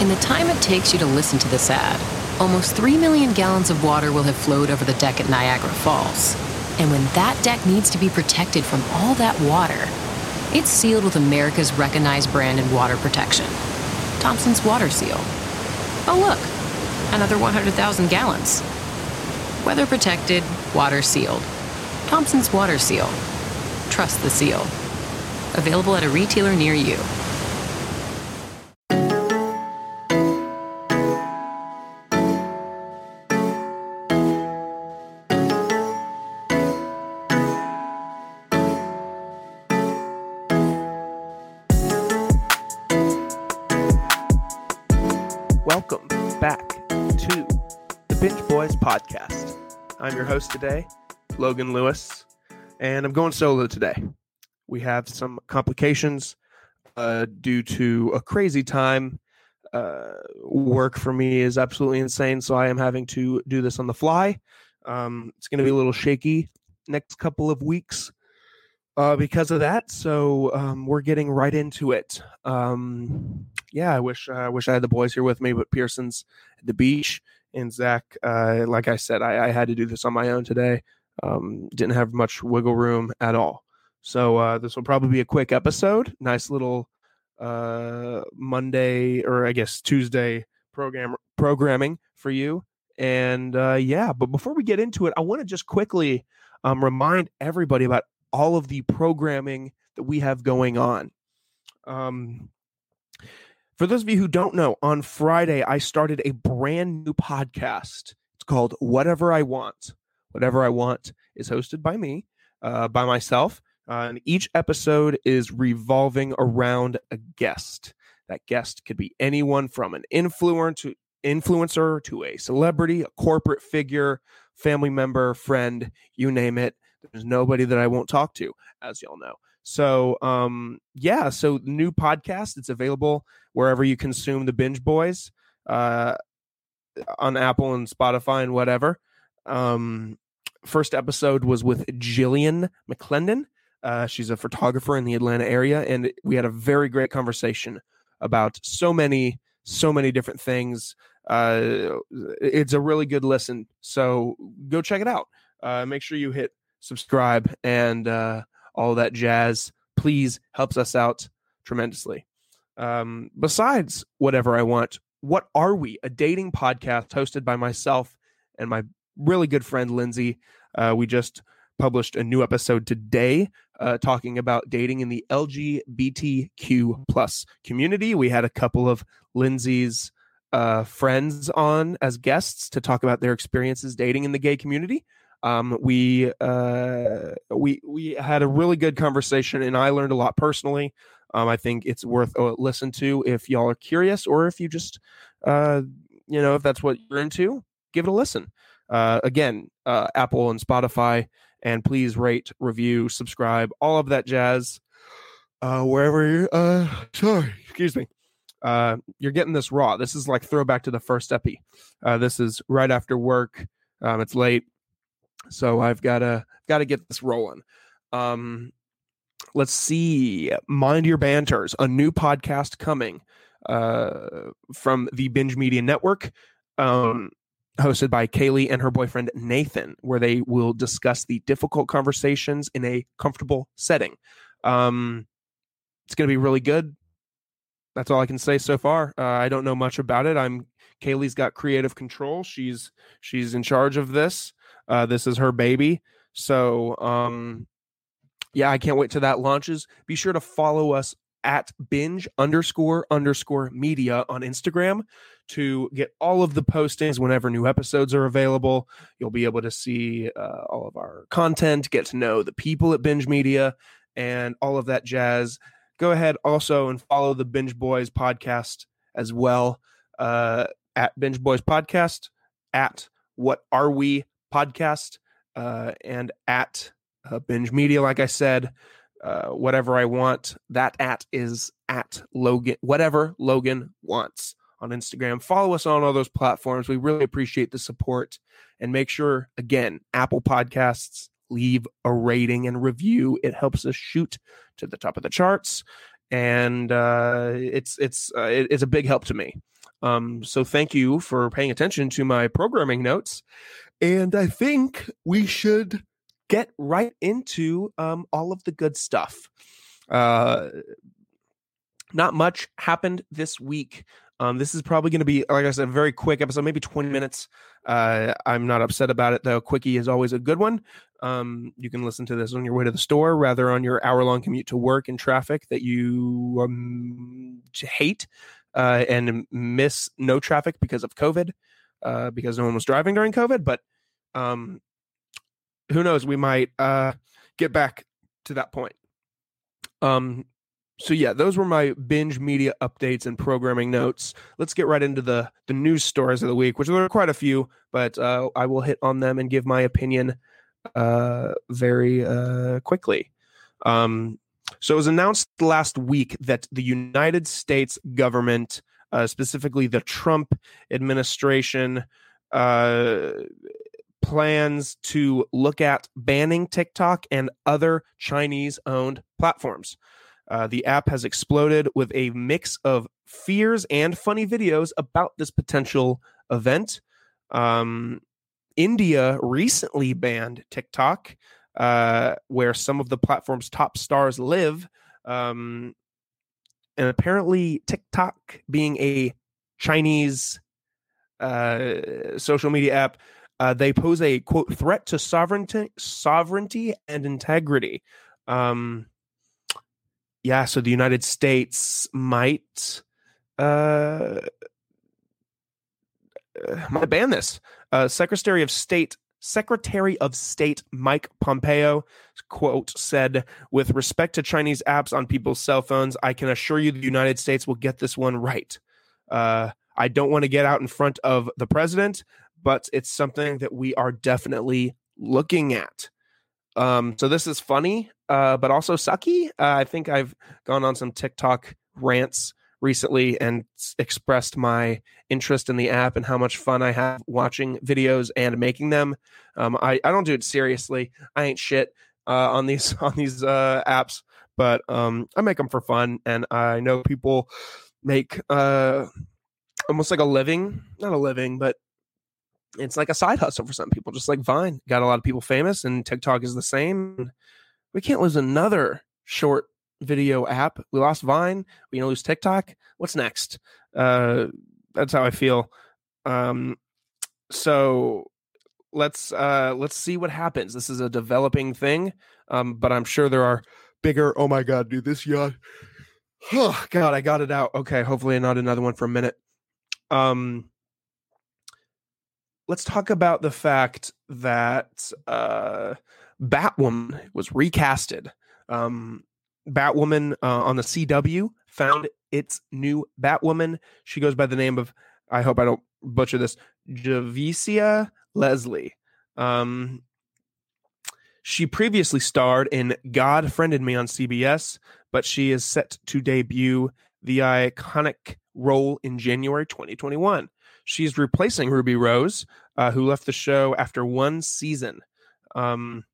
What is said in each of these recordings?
In the time it takes you to listen to this ad, almost 3 million gallons of water will have flowed over the deck at Niagara Falls. And when that deck needs to be protected from all that water, it's sealed with America's recognized brand in water protection Thompson's Water Seal. Oh, look, another 100,000 gallons. Weather protected, water sealed. Thompson's Water Seal. Trust the seal. Available at a retailer near you. Podcast. I'm your host today, Logan Lewis, and I'm going solo today. We have some complications uh, due to a crazy time. Uh, work for me is absolutely insane, so I am having to do this on the fly. Um, it's going to be a little shaky next couple of weeks uh, because of that. So um, we're getting right into it. Um, yeah, I wish I wish I had the boys here with me, but Pearson's at the beach, and Zach, uh, like I said, I, I, had to do this on my own today. Um, didn't have much wiggle room at all. So uh, this will probably be a quick episode. Nice little uh, Monday or I guess Tuesday program programming for you. And uh, yeah, but before we get into it, I want to just quickly um, remind everybody about all of the programming that we have going on. Um, for those of you who don't know, on Friday, I started a brand new podcast. It's called Whatever I Want. Whatever I Want is hosted by me, uh, by myself. Uh, and each episode is revolving around a guest. That guest could be anyone from an influencer influencer to a celebrity, a corporate figure, family member, friend, you name it. There's nobody that I won't talk to, as y'all know. So, um, yeah, so new podcast. It's available wherever you consume the Binge Boys, uh, on Apple and Spotify and whatever. Um, first episode was with Jillian McClendon. Uh, she's a photographer in the Atlanta area, and we had a very great conversation about so many, so many different things. Uh, it's a really good listen, so go check it out. Uh, make sure you hit subscribe and uh, all that jazz, please helps us out tremendously. Um, besides whatever I want, what are we? A dating podcast hosted by myself and my really good friend Lindsay. Uh, we just published a new episode today uh, talking about dating in the LGBTQ plus community. We had a couple of Lindsay's uh, friends on as guests to talk about their experiences dating in the gay community. Um, we uh, we we had a really good conversation, and I learned a lot personally. Um, I think it's worth a listen to if y'all are curious, or if you just uh, you know if that's what you're into, give it a listen. Uh, again, uh, Apple and Spotify, and please rate, review, subscribe, all of that jazz. Uh, wherever uh, sorry, excuse me. Uh, you're getting this raw. This is like throwback to the first epi. Uh, this is right after work. Um, it's late. So I've got to got to get this rolling. Um, let's see. Mind your banters, a new podcast coming uh, from the Binge Media Network, um, hosted by Kaylee and her boyfriend Nathan, where they will discuss the difficult conversations in a comfortable setting. Um, it's going to be really good. That's all I can say so far. Uh, I don't know much about it. I'm Kaylee's got creative control. She's she's in charge of this. Uh, this is her baby. So, um, yeah, I can't wait till that launches. Be sure to follow us at binge underscore underscore media on Instagram to get all of the postings whenever new episodes are available. You'll be able to see uh, all of our content, get to know the people at Binge Media, and all of that jazz. Go ahead also and follow the Binge Boys podcast as well uh, at Binge Boys Podcast, at What Are We podcast uh, and at uh, Binge Media. Like I said, uh, whatever I want, that at is at Logan, whatever Logan wants on Instagram. Follow us on all those platforms. We really appreciate the support. And make sure, again, Apple Podcasts, leave a rating and review. It helps us shoot to the top of the charts. And uh, it's it's uh, it, it's a big help to me. Um, so thank you for paying attention to my programming notes. And I think we should get right into um, all of the good stuff. Uh, not much happened this week. Um, this is probably going to be, like I said, a very quick episode, maybe 20 minutes. Uh, I'm not upset about it, though. Quickie is always a good one. Um, you can listen to this on your way to the store, rather on your hour long commute to work in traffic that you um, hate uh, and miss no traffic because of COVID, uh, because no one was driving during COVID. But um, who knows? We might uh, get back to that point. Um, so yeah, those were my binge media updates and programming notes. Let's get right into the the news stories of the week, which there are quite a few, but uh, I will hit on them and give my opinion uh, very uh, quickly. Um, so it was announced last week that the United States government, uh, specifically the Trump administration, uh, plans to look at banning TikTok and other Chinese owned platforms. Uh, the app has exploded with a mix of fears and funny videos about this potential event. Um, India recently banned TikTok, uh, where some of the platform's top stars live. Um, and apparently, TikTok being a Chinese uh, social media app, uh, they pose a quote threat to sovereignty, sovereignty and integrity. Um, yeah, so the United States might uh, uh, might ban this. Uh, Secretary of State Secretary of State Mike Pompeo quote said, "With respect to Chinese apps on people's cell phones, I can assure you the United States will get this one right. Uh, I don't want to get out in front of the president, but it's something that we are definitely looking at." Um, so this is funny, uh, but also sucky. Uh, I think I've gone on some TikTok rants recently and expressed my interest in the app and how much fun I have watching videos and making them. Um, I, I don't do it seriously. I ain't shit uh, on these on these uh, apps, but um, I make them for fun, and I know people make uh, almost like a living, not a living, but it's like a side hustle for some people, just like Vine got a lot of people famous, and TikTok is the same. We can't lose another short video app. We lost Vine. We gonna lose TikTok. What's next? Uh, that's how I feel. Um, so let's uh, let's see what happens. This is a developing thing, um, but I'm sure there are bigger. Oh my god, dude, this yacht. Oh god, I got it out. Okay, hopefully not another one for a minute. Um, let's talk about the fact that uh, Batwoman was recasted. Um, Batwoman uh, on the CW found its new Batwoman. She goes by the name of, I hope I don't butcher this, Javicia Leslie. Um, she previously starred in God Friended Me on CBS, but she is set to debut the iconic role in January 2021. She's replacing Ruby Rose, uh, who left the show after one season. Um,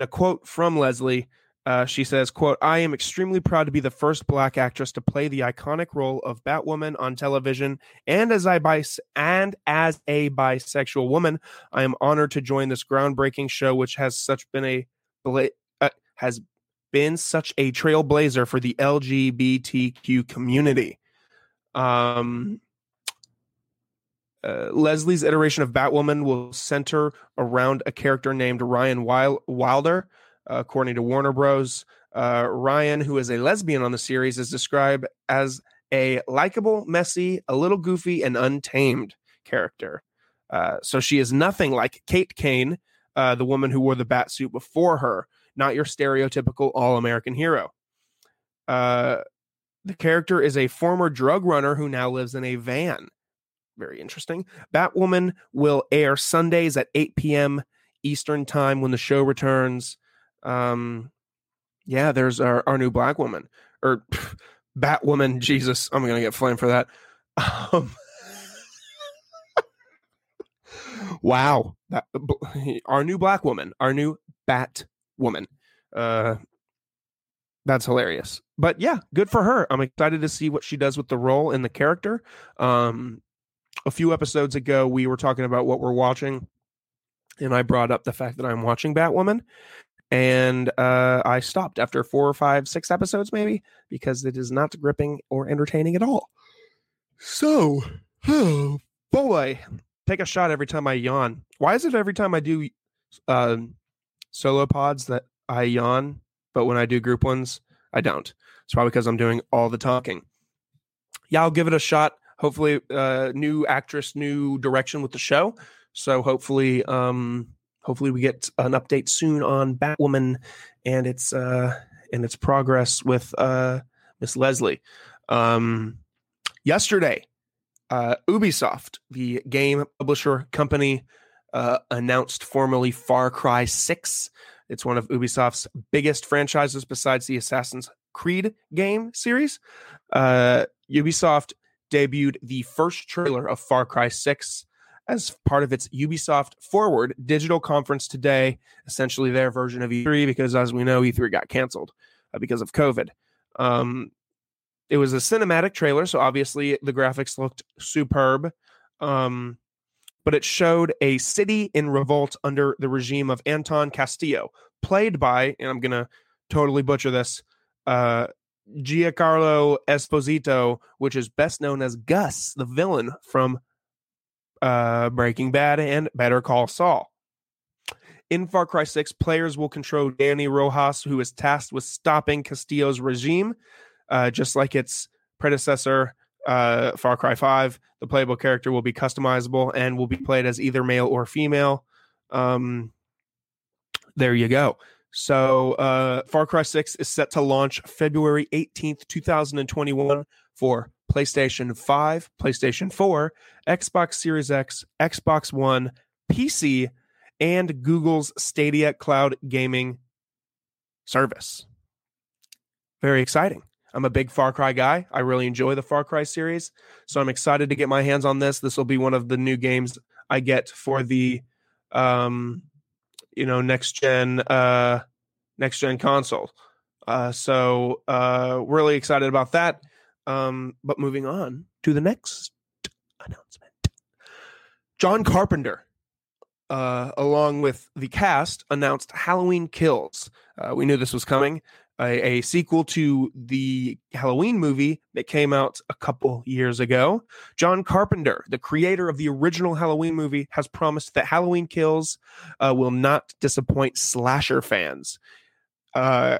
a quote from Leslie uh, she says, quote, I am extremely proud to be the first black actress to play the iconic role of Batwoman on television. And as I bis- and as a bisexual woman, I am honored to join this groundbreaking show, which has such been a bla- uh, has been such a trailblazer for the LGBTQ community. Um, uh, Leslie's iteration of Batwoman will center around a character named Ryan Wilder, according to Warner Bros. Uh, Ryan, who is a lesbian on the series, is described as a likable, messy, a little goofy, and untamed character. Uh, so she is nothing like Kate Kane, uh, the woman who wore the bat suit before her, not your stereotypical all American hero. Uh, the character is a former drug runner who now lives in a van. Very interesting. Batwoman will air Sundays at 8 p.m. Eastern Time when the show returns. Um, yeah, there's our, our new black woman or Batwoman. Jesus, I'm gonna get flamed for that. Um, wow, that, our new black woman, our new Bat woman. Uh, that's hilarious. But yeah, good for her. I'm excited to see what she does with the role and the character. Um, a few episodes ago, we were talking about what we're watching, and I brought up the fact that I'm watching Batwoman, and uh, I stopped after four or five, six episodes, maybe, because it is not gripping or entertaining at all. So, oh boy, take a shot every time I yawn. Why is it every time I do uh, solo pods that I yawn, but when I do group ones, I don't? It's probably because I'm doing all the talking. Yeah, I'll give it a shot. Hopefully, uh, new actress, new direction with the show. So hopefully, um, hopefully we get an update soon on Batwoman and its uh, and its progress with uh, Miss Leslie. Um, yesterday, uh, Ubisoft, the game publisher company, uh, announced formally Far Cry 6. It's one of Ubisoft's biggest franchises besides the Assassin's Creed game series. Uh, Ubisoft debuted the first trailer of Far Cry 6 as part of its Ubisoft Forward digital conference today, essentially their version of E3, because as we know, E3 got canceled uh, because of COVID. Um, it was a cinematic trailer, so obviously the graphics looked superb. Um, but it showed a city in revolt under the regime of Anton Castillo, played by, and I'm going to totally butcher this, uh, Giancarlo Esposito, which is best known as Gus, the villain from uh, Breaking Bad and Better Call Saul. In Far Cry 6, players will control Dani Rojas, who is tasked with stopping Castillo's regime, uh, just like its predecessor, uh, Far Cry 5. The playable character will be customizable and will be played as either male or female. Um, there you go. So, uh, Far Cry 6 is set to launch February 18th, 2021 for PlayStation 5, PlayStation 4, Xbox Series X, Xbox One, PC, and Google's Stadia cloud gaming service. Very exciting. I'm a big Far Cry guy. I really enjoy the Far Cry series. So I'm excited to get my hands on this. This will be one of the new games I get for the um you know next gen uh next gen console. Uh so uh really excited about that. Um, but moving on to the next announcement. John Carpenter, uh, along with the cast, announced Halloween Kills. Uh, we knew this was coming. A, a, sequel to the Halloween movie that came out a couple years ago. John Carpenter, the creator of the original Halloween movie, has promised that Halloween Kills uh, will not disappoint slasher fans. Uh,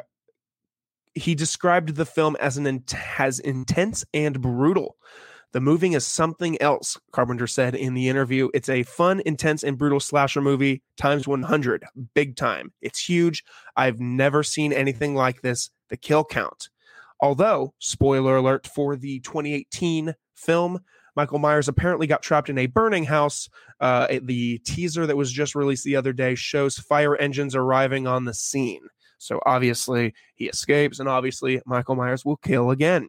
he described the film as an in- as intense and brutal. The movie is something else, Carpenter said in the interview. It's a fun, intense, and brutal slasher movie times 100, big time. It's huge. I've never seen anything like this. The kill count. Although, spoiler alert for the 2018 film, Michael Myers apparently got trapped in a burning house. Uh, the teaser that was just released the other day shows fire engines arriving on the scene. So obviously he escapes, and obviously Michael Myers will kill again.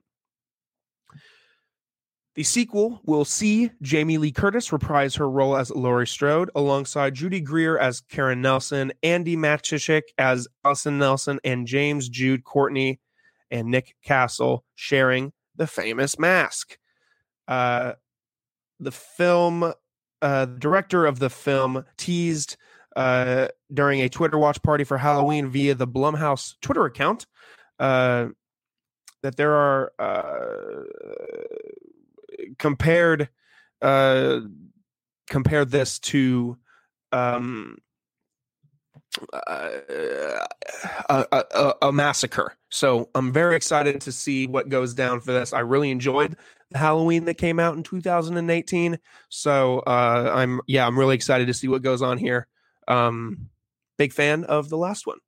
The sequel will see Jamie Lee Curtis reprise her role as Laurie Strode alongside Judy Greer as Karen Nelson, Andi Matichak as Allison Nelson, and James Jude Courtney and Nick Castle sharing the famous mask. Uh, the film, uh, the director of the film teased uh, during a Twitter watch party for Halloween via the Blumhouse Twitter account uh, that there are uh, compared uh, compared this to um, uh, a, a, a, massacre. So I'm very excited to see what goes down for this. I really enjoyed the Halloween that came out in 2018. So uh, I'm yeah, I'm really excited to see what goes on here. Um, big fan of the last one.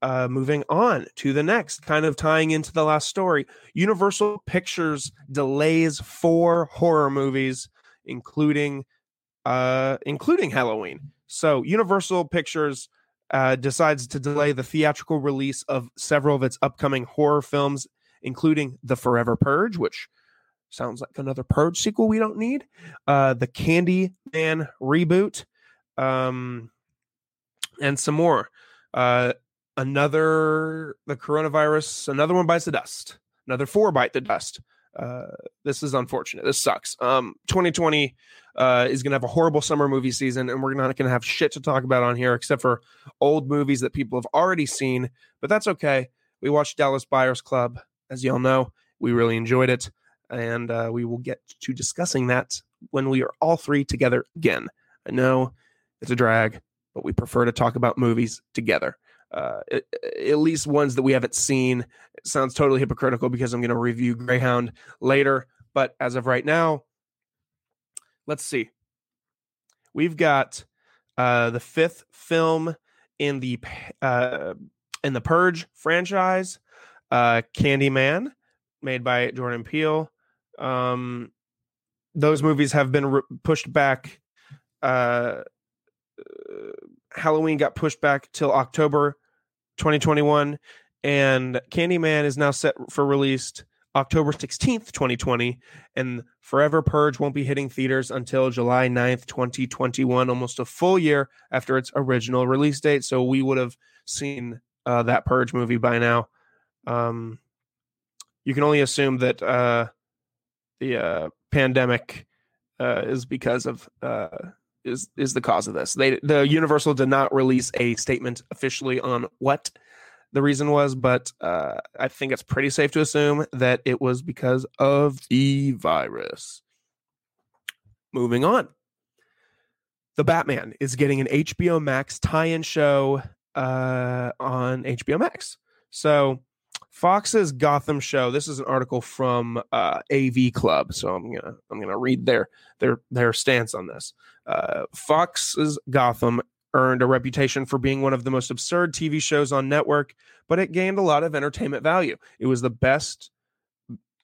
Uh, moving on to the next, kind of tying into the last story, Universal Pictures delays four horror movies, including uh, including Halloween. So Universal Pictures uh, decides to delay the theatrical release of several of its upcoming horror films, including The Forever Purge, which sounds like another Purge sequel we don't need, uh, the Candy Man reboot, um, and some more. Uh, another the coronavirus, another one bites the dust. Another four bite the dust. Uh, this is unfortunate. This sucks. Um, 2020 uh, is going to have a horrible summer movie season, and we're not going to have shit to talk about on here except for old movies that people have already seen. But that's okay. We watched Dallas Buyers Club, as y'all know. We really enjoyed it, and uh, we will get to discussing that when we are all three together again. I know it's a drag, but we prefer to talk about movies together. Uh, at least ones that we haven't seen. It sounds totally hypocritical because I'm going to review Greyhound later, but as of right now, let's see. We've got uh, the fifth film in the uh, in the Purge franchise, uh, Candyman, made by Jordan Peele. Um, those movies have been re- pushed back. Uh, Halloween got pushed back till October 2021, and Candyman is now set for released October 16th, 2020, and Forever Purge won't be hitting theaters until July 9th, 2021, almost a full year after its original release date. So we would have seen uh, that Purge movie by now. Um, you can only assume that uh, the uh, pandemic uh, is because of uh, is is the cause of this. They the Universal did not release a statement officially on what the reason was, but uh, I think it's pretty safe to assume that it was because of the virus. Moving on. The Batman is getting an HBO Max tie-in show uh, on HBO Max. So Fox's Gotham show. This is an article from uh, AV Club, so I'm gonna I'm gonna read their their their stance on this. Uh, Fox's Gotham earned a reputation for being one of the most absurd TV shows on network, but it gained a lot of entertainment value. It was the best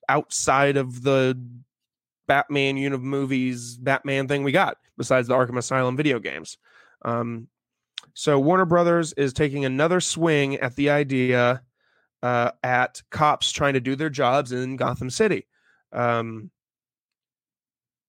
outside of the Batman unit movies, Batman thing we got, besides the Arkham Asylum video games. Um, so Warner Brothers is taking another swing at the idea uh, at cops trying to do their jobs in Gotham City. Um,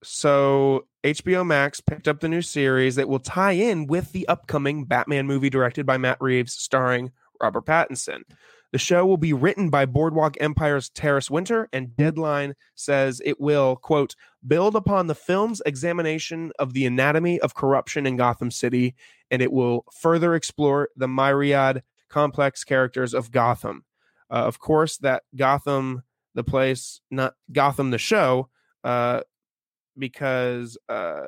so HBO Max picked up the new series that will tie in with the upcoming Batman movie directed by Matt Reeves, starring Robert Pattinson. The show will be written by Boardwalk Empire's Terence Winter, and Deadline says it will, quote, build upon the film's examination of the anatomy of corruption in Gotham City, and it will further explore the myriad complex characters of Gotham. Uh, of course, that Gotham, the place, not Gotham, the show, uh, because uh,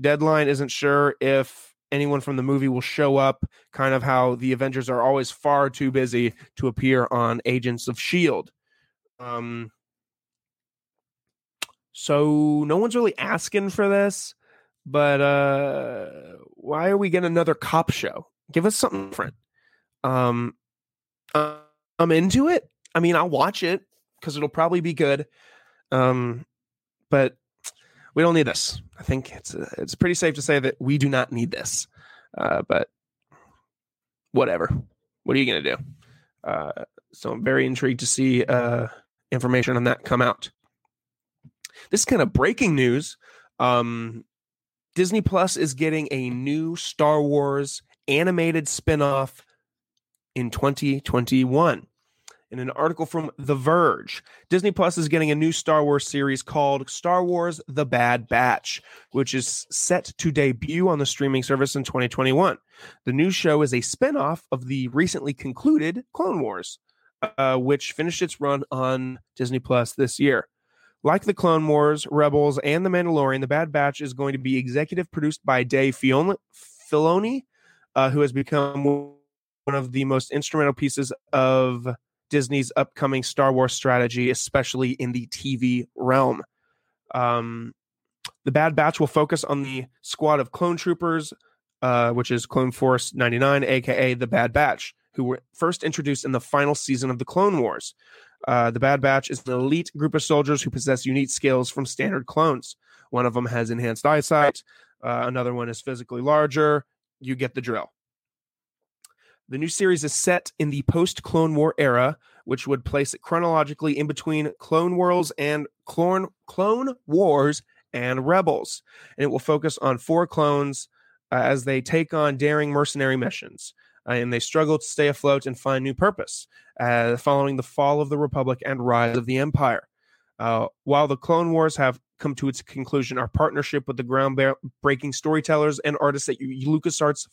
Deadline isn't sure if anyone from the movie will show up, kind of how the Avengers are always far too busy to appear on Agents of S.H.I.E.L.D. Um, so no one's really asking for this, but uh, why are we getting another cop show? Give us something different. Um, I'm into it. I mean, I'll watch it because it'll probably be good. Um, but we don't need this. I think it's uh, it's pretty safe to say that we do not need this. Uh, but whatever. What are you going to do? Uh, so I'm very intrigued to see uh, information on that come out. This is kind of breaking news. Um, Disney Plus is getting a new Star Wars animated spinoff in 2021 in an article from The Verge. Disney Plus is getting a new Star Wars series called Star Wars The Bad Batch, which is set to debut on the streaming service in 2021. The new show is a spinoff of the recently concluded Clone Wars, uh, which finished its run on Disney Plus this year. Like the Clone Wars, Rebels, and The Mandalorian, The Bad Batch is going to be executive produced by Dave Filoni, uh, who has become one of the most instrumental pieces of Disney's upcoming Star Wars strategy, especially in the TV realm. Um, the Bad Batch will focus on the squad of clone troopers, uh, which is Clone Force 99, aka the Bad Batch, who were first introduced in the final season of the Clone Wars. Uh, the Bad Batch is an elite group of soldiers who possess unique skills from standard clones. One of them has enhanced eyesight, uh, another one is physically larger. You get the drill. The new series is set in the post Clone War era, which would place it chronologically in between Clone Wars and Clone Clone Wars and Rebels, and it will focus on four clones uh, as they take on daring mercenary missions. uh, and they struggle to stay afloat and find new purpose uh, following the fall of the Republic and rise of the Empire. Uh, while the Clone Wars have come to its conclusion, our partnership with the groundbreaking storytellers and artists at LucasArts,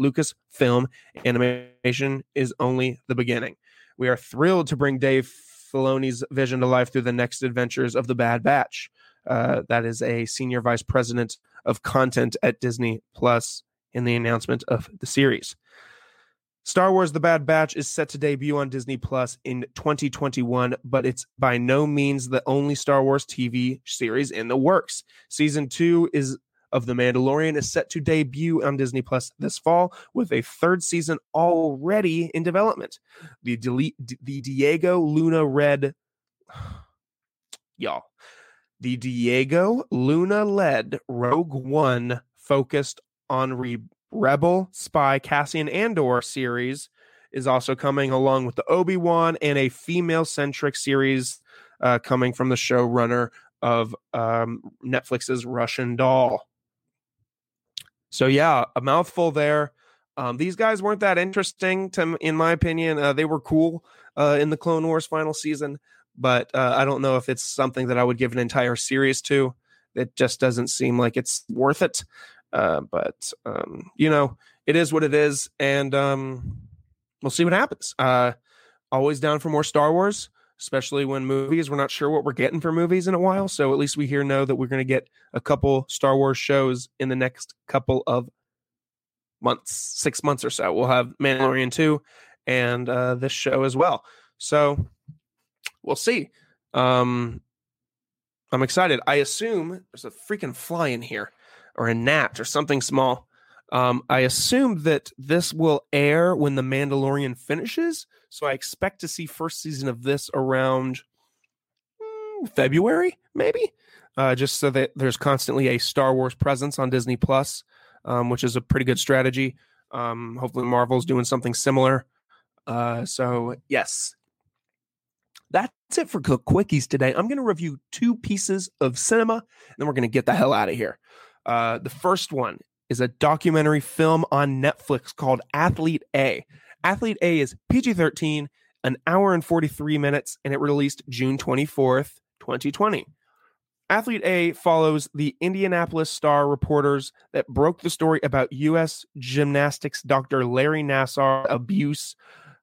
Lucasfilm Animation is only the beginning. We are thrilled to bring Dave Filoni's vision to life through the next adventures of the Bad Batch. Uh, that is a senior vice president of content at Disney Plus in the announcement of the series. Star Wars The Bad Batch is set to debut on Disney Plus in 2021, but it's by no means the only Star Wars TV series in the works. Season 2 is of The Mandalorian is set to debut on Disney Plus this fall with a third season already in development. The delete the Diego Luna Red y'all. The Diego Luna led Rogue One focused on re- Rebel Spy Cassian Andor series is also coming along with the Obi-Wan and a female-centric series uh, coming from the showrunner of um, Netflix's Russian Doll. So yeah, a mouthful there. Um, these guys weren't that interesting to, in my opinion. Uh, they were cool uh, in the Clone Wars final season, but uh, I don't know if it's something that I would give an entire series to. It just doesn't seem like it's worth it. Uh, but um, you know, it is what it is, and um, we'll see what happens. Uh, always down for more Star Wars especially when movies we're not sure what we're getting for movies in a while. So at least we here know that we're going to get a couple star wars shows in the next couple of months six months or so. We'll have mandalorian 2 and uh, this show as well. So we'll see. Um i'm excited. I assume there's a freaking fly in here or a gnat or something small. Um, I assume that this will air when The Mandalorian finishes. So I expect to see first season of this around mm, February, maybe, uh, just so that there's constantly a Star Wars presence on Disney Plus, um, which is a pretty good strategy. Um, hopefully, Marvel's doing something similar. Uh, so yes, that's it for quickies today. I'm going to review two pieces of cinema, and then we're going to get the hell out of here. Uh, the first one is a documentary film on Netflix called Athlete A. Athlete A is PG 13, an hour and 43 minutes, and it released June 24th, 2020. Athlete A follows the Indianapolis Star reporters that broke the story about U.S. gymnastics Dr. Larry Nassar abuse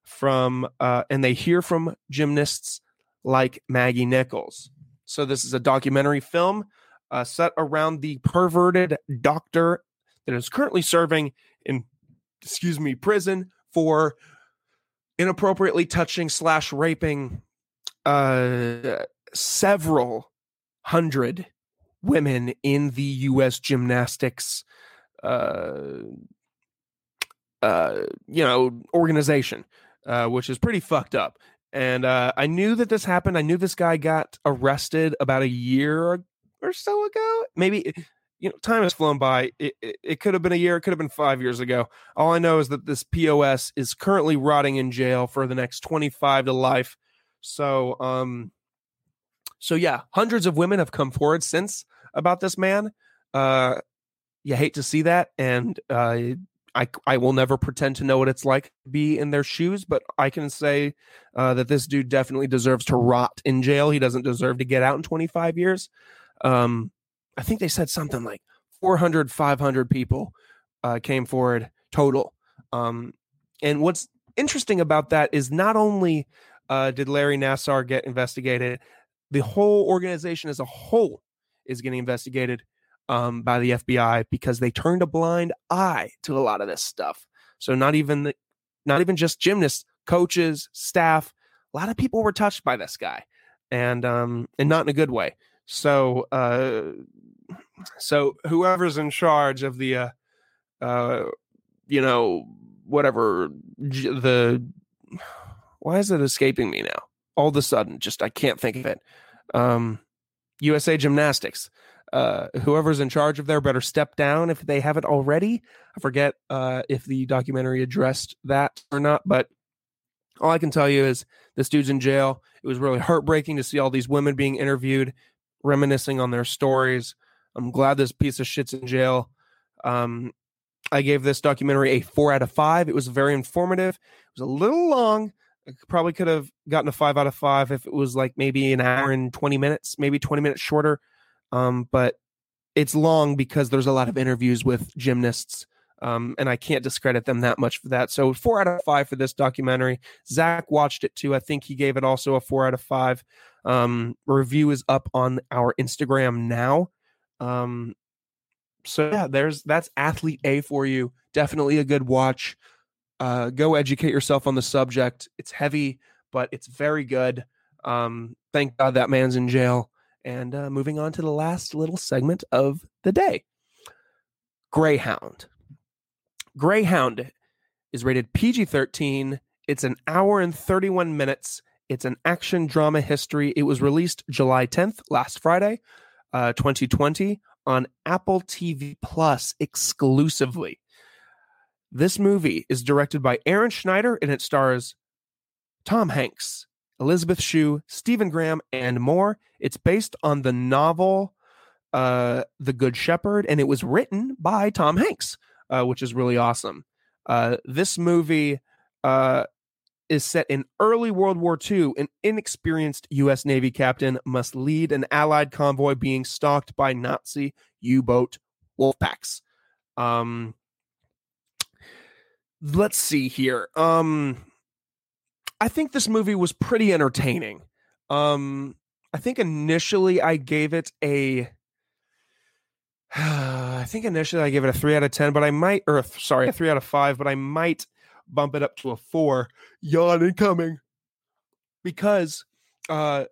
from, uh, and they hear from gymnasts like Maggie Nichols. So, this is a documentary film uh, set around the perverted doctor that is currently serving in, excuse me, prison for inappropriately touching slash raping uh, several hundred women in the U.S. gymnastics, uh, uh, you know, organization, uh, which is pretty fucked up. And uh, I knew that this happened. I knew this guy got arrested about a year or so ago. Maybe you know, time has flown by. It, it, it, could have been a year, it could have been five years ago. All I know is that this POS is currently rotting in jail for the next 25 to life. So, um, so yeah, hundreds of women have come forward since about this man. Uh, you hate to see that, and uh, I I will never pretend to know what it's like to be in their shoes, but I can say uh, that this dude definitely deserves to rot in jail. He doesn't deserve to get out in 25 years. Um, I think they said something like 400, 500 people uh, came forward total. Um, and what's interesting about that is not only uh, did Larry Nassar get investigated, the whole organization as a whole is getting investigated um, by the FBI because they turned a blind eye to a lot of this stuff. So not even the, not even just gymnasts, coaches, staff, a lot of people were touched by this guy, and um, and not in a good way. So, uh, so whoever's in charge of the, uh, uh, you know, whatever the, why is it escaping me now? All of a sudden, just I can't think of it. Um, USA Gymnastics. Uh, whoever's in charge of there better step down if they haven't already. I forget uh, if the documentary addressed that or not, but all I can tell you is this dude's in jail. It was really heartbreaking to see all these women being interviewed reminiscing on their stories. I'm glad this piece of shit's in jail. Um, I gave this documentary a four out of five. It was very informative. It was a little long. I probably could have gotten a five out of five if it was like maybe an hour and 20 minutes, maybe 20 minutes shorter. Um, but it's long because there's a lot of interviews with gymnasts. Um, and I can't discredit them that much for that. So four out of five for this documentary. Zach watched it too. I think he gave it also a four out of five. Um, review is up on our Instagram now. Um, so yeah, there's that's athlete A for you. Definitely a good watch. Uh, go educate yourself on the subject. It's heavy, but it's very good. Um, thank God that man's in jail. And uh, moving on to the last little segment of the day Greyhound. Greyhound is rated PG 13. It's an hour and 31 minutes. It's an action drama history. It was released July 10th, last Friday, uh, 2020, on Apple TV Plus exclusively. This movie is directed by Aaron Schneider and it stars Tom Hanks, Elizabeth Shue, Stephen Graham, and more. It's based on the novel uh, The Good Shepherd, and it was written by Tom Hanks, uh, which is really awesome. Uh, this movie uh, is set in early World War II. An inexperienced U.S. Navy captain must lead an Allied convoy being stalked by Nazi U boat wolf packs. Um, let's see here. Um, I think this movie was pretty entertaining. Um, I think initially I gave it a. I think initially I gave it a three out of ten, but I might, or sorry, a three out of five, but I might bump it up to a four. Yawn incoming, because uh,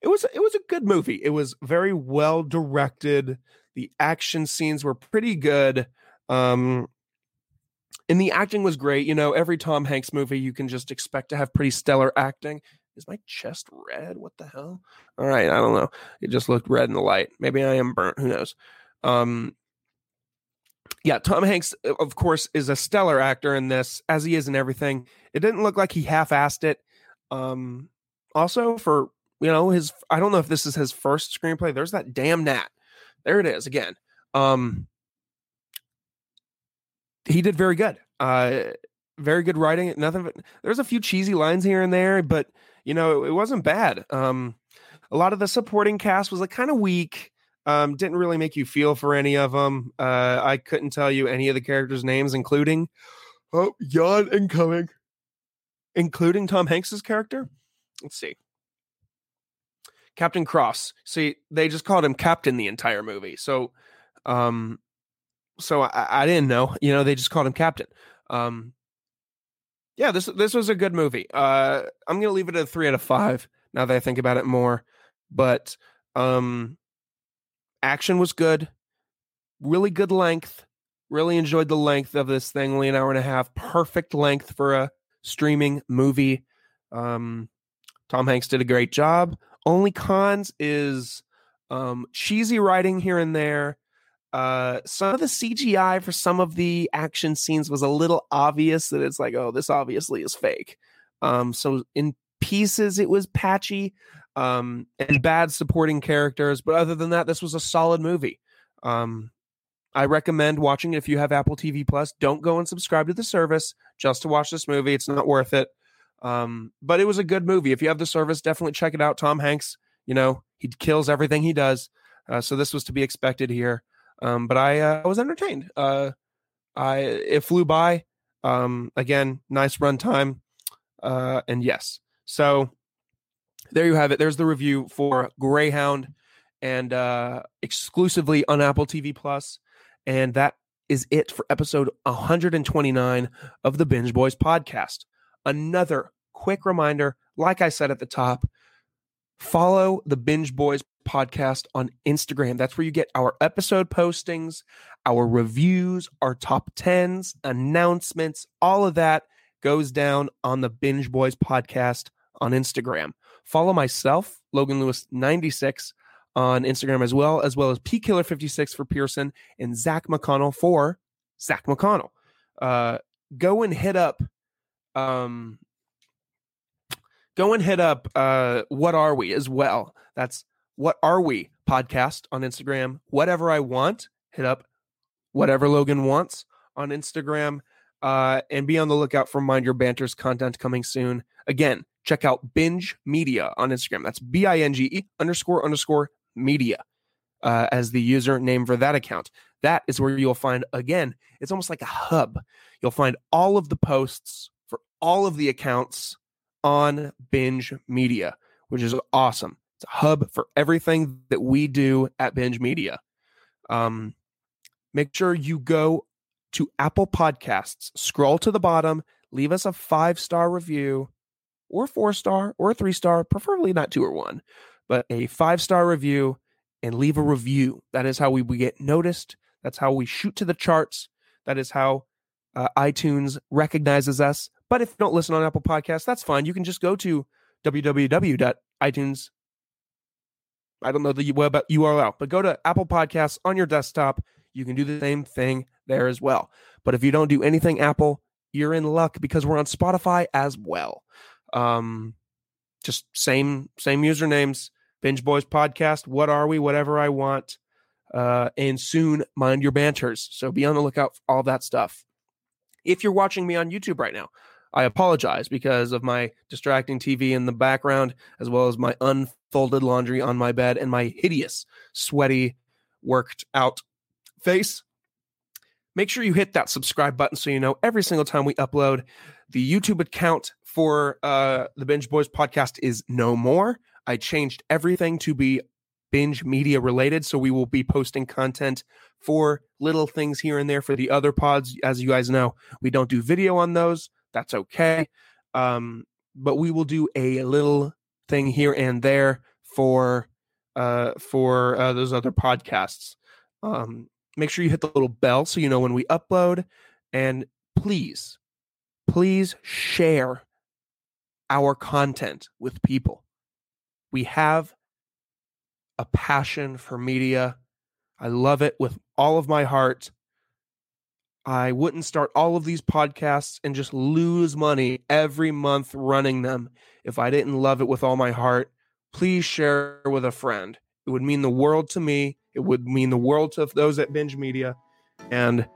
it was it was a good movie. It was very well directed. The action scenes were pretty good. Um, and the acting was great. You know, every Tom Hanks movie you can just expect to have pretty stellar acting. Is my chest red? What the hell? All right, I don't know. It just looked red in the light. Maybe I am burnt. Who knows? Um, yeah, Tom Hanks, uh, of course, is a stellar actor in this, as he is in everything. It didn't look like he half-assed it. Um, also, for you know his, I don't know if this is his first screenplay. There's that damn gnat. There it is again. Um, he did very good. Uh, very good writing. Nothing. There's a few cheesy lines here and there, but you know it wasn't bad. Um, a lot of the supporting cast was like kind of weak. Um, didn't really make you feel for any of them. Uh, I couldn't tell you any of the characters' names, including oh, yawn incoming, including Tom Hanks's character. Let's see. Captain Cross. See, they just called him Captain the entire movie. So, um, so I, I didn't know. You know, they just called him Captain. Um, yeah, this this was a good movie. Uh, I'm gonna leave it at a three out of five now that I think about it more. But um, action was good, really good length. Really enjoyed the length of this thing, only an hour and a half. Perfect length for a streaming movie. Um, Tom Hanks did a great job. Only cons is um, cheesy writing here and there. Uh, some of the CGI for some of the action scenes was a little obvious that it's like, oh, this obviously is fake. Um, so in pieces, it was patchy um, and bad supporting characters. But other than that, this was a solid movie. Um, I recommend watching it if you have Apple TV Plus. Don't go and subscribe to the service just to watch this movie. It's not worth it. Um, but it was a good movie. If you have the service, definitely check it out. Tom Hanks, you know, he kills everything he does. Uh, so this was to be expected here. Um, but I uh, was entertained. Uh, I it flew by. Um, again, nice runtime. Uh, and yes, so there you have it. There's the review for Greyhound, and uh, exclusively on Apple TV Plus. And that is it for episode 129 of the Binge Boys podcast. Another quick reminder, like I said at the top, follow the Binge Boys podcast on Instagram. That's where you get our episode postings, our reviews, our top 10s, announcements, all of that goes down on the Binge Boys podcast on Instagram. Follow myself, Logan Lewis 96 on Instagram as well, as well as P Killer 56 for Pearson and Zach McConnell for Zach McConnell. Uh, go and hit up um go and hit up uh what are we as well. That's what are we podcast on Instagram. Whatever I want, hit up whatever Logan wants on Instagram. Uh, and be on the lookout for Mind Your Banter's content coming soon. Again, check out Binge Media on Instagram. That's B I N G E underscore underscore media uh, as the username for that account. That is where you'll find, again, it's almost like a hub. You'll find all of the posts for all of the accounts on Binge Media, which is awesome. It's a hub for everything that we do at Binge Media. Um, make sure you go to Apple Podcasts, scroll to the bottom, leave us a five star review or four star or three star, preferably not two or one, but a five star review and leave a review. That is how we, we get noticed. That's how we shoot to the charts. That is how uh, iTunes recognizes us. But if you don't listen on Apple Podcasts, that's fine. You can just go to www.itunes. I don't know the web URL, but go to Apple Podcasts on your desktop. You can do the same thing there as well. But if you don't do anything Apple, you're in luck because we're on Spotify as well. Um, just same same usernames. Binge Boys Podcast. What are we? Whatever I want. Uh, and soon, mind your banters. So be on the lookout for all that stuff. If you're watching me on YouTube right now, I apologize because of my distracting TV in the background, as well as my unfolded laundry on my bed and my hideous, sweaty, worked out face. Make sure you hit that subscribe button so you know every single time we upload. The YouTube account for uh, the Binge Boys podcast is no more. I changed everything to be binge media related. So we will be posting content for little things here and there for the other pods. As you guys know, we don't do video on those. That's okay. Um, but we will do a little thing here and there for uh, for uh, those other podcasts. Um, make sure you hit the little bell so you know when we upload. And please, please share our content with people. We have a passion for media. I love it with all of my heart. I wouldn't start all of these podcasts and just lose money every month running them if I didn't love it with all my heart. Please share with a friend. It would mean the world to me. It would mean the world to those at Binge Media. And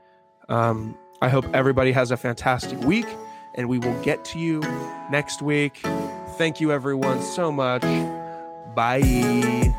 um, I hope everybody has a fantastic week, and we will get to you next week. Thank you, everyone, so much. Bye.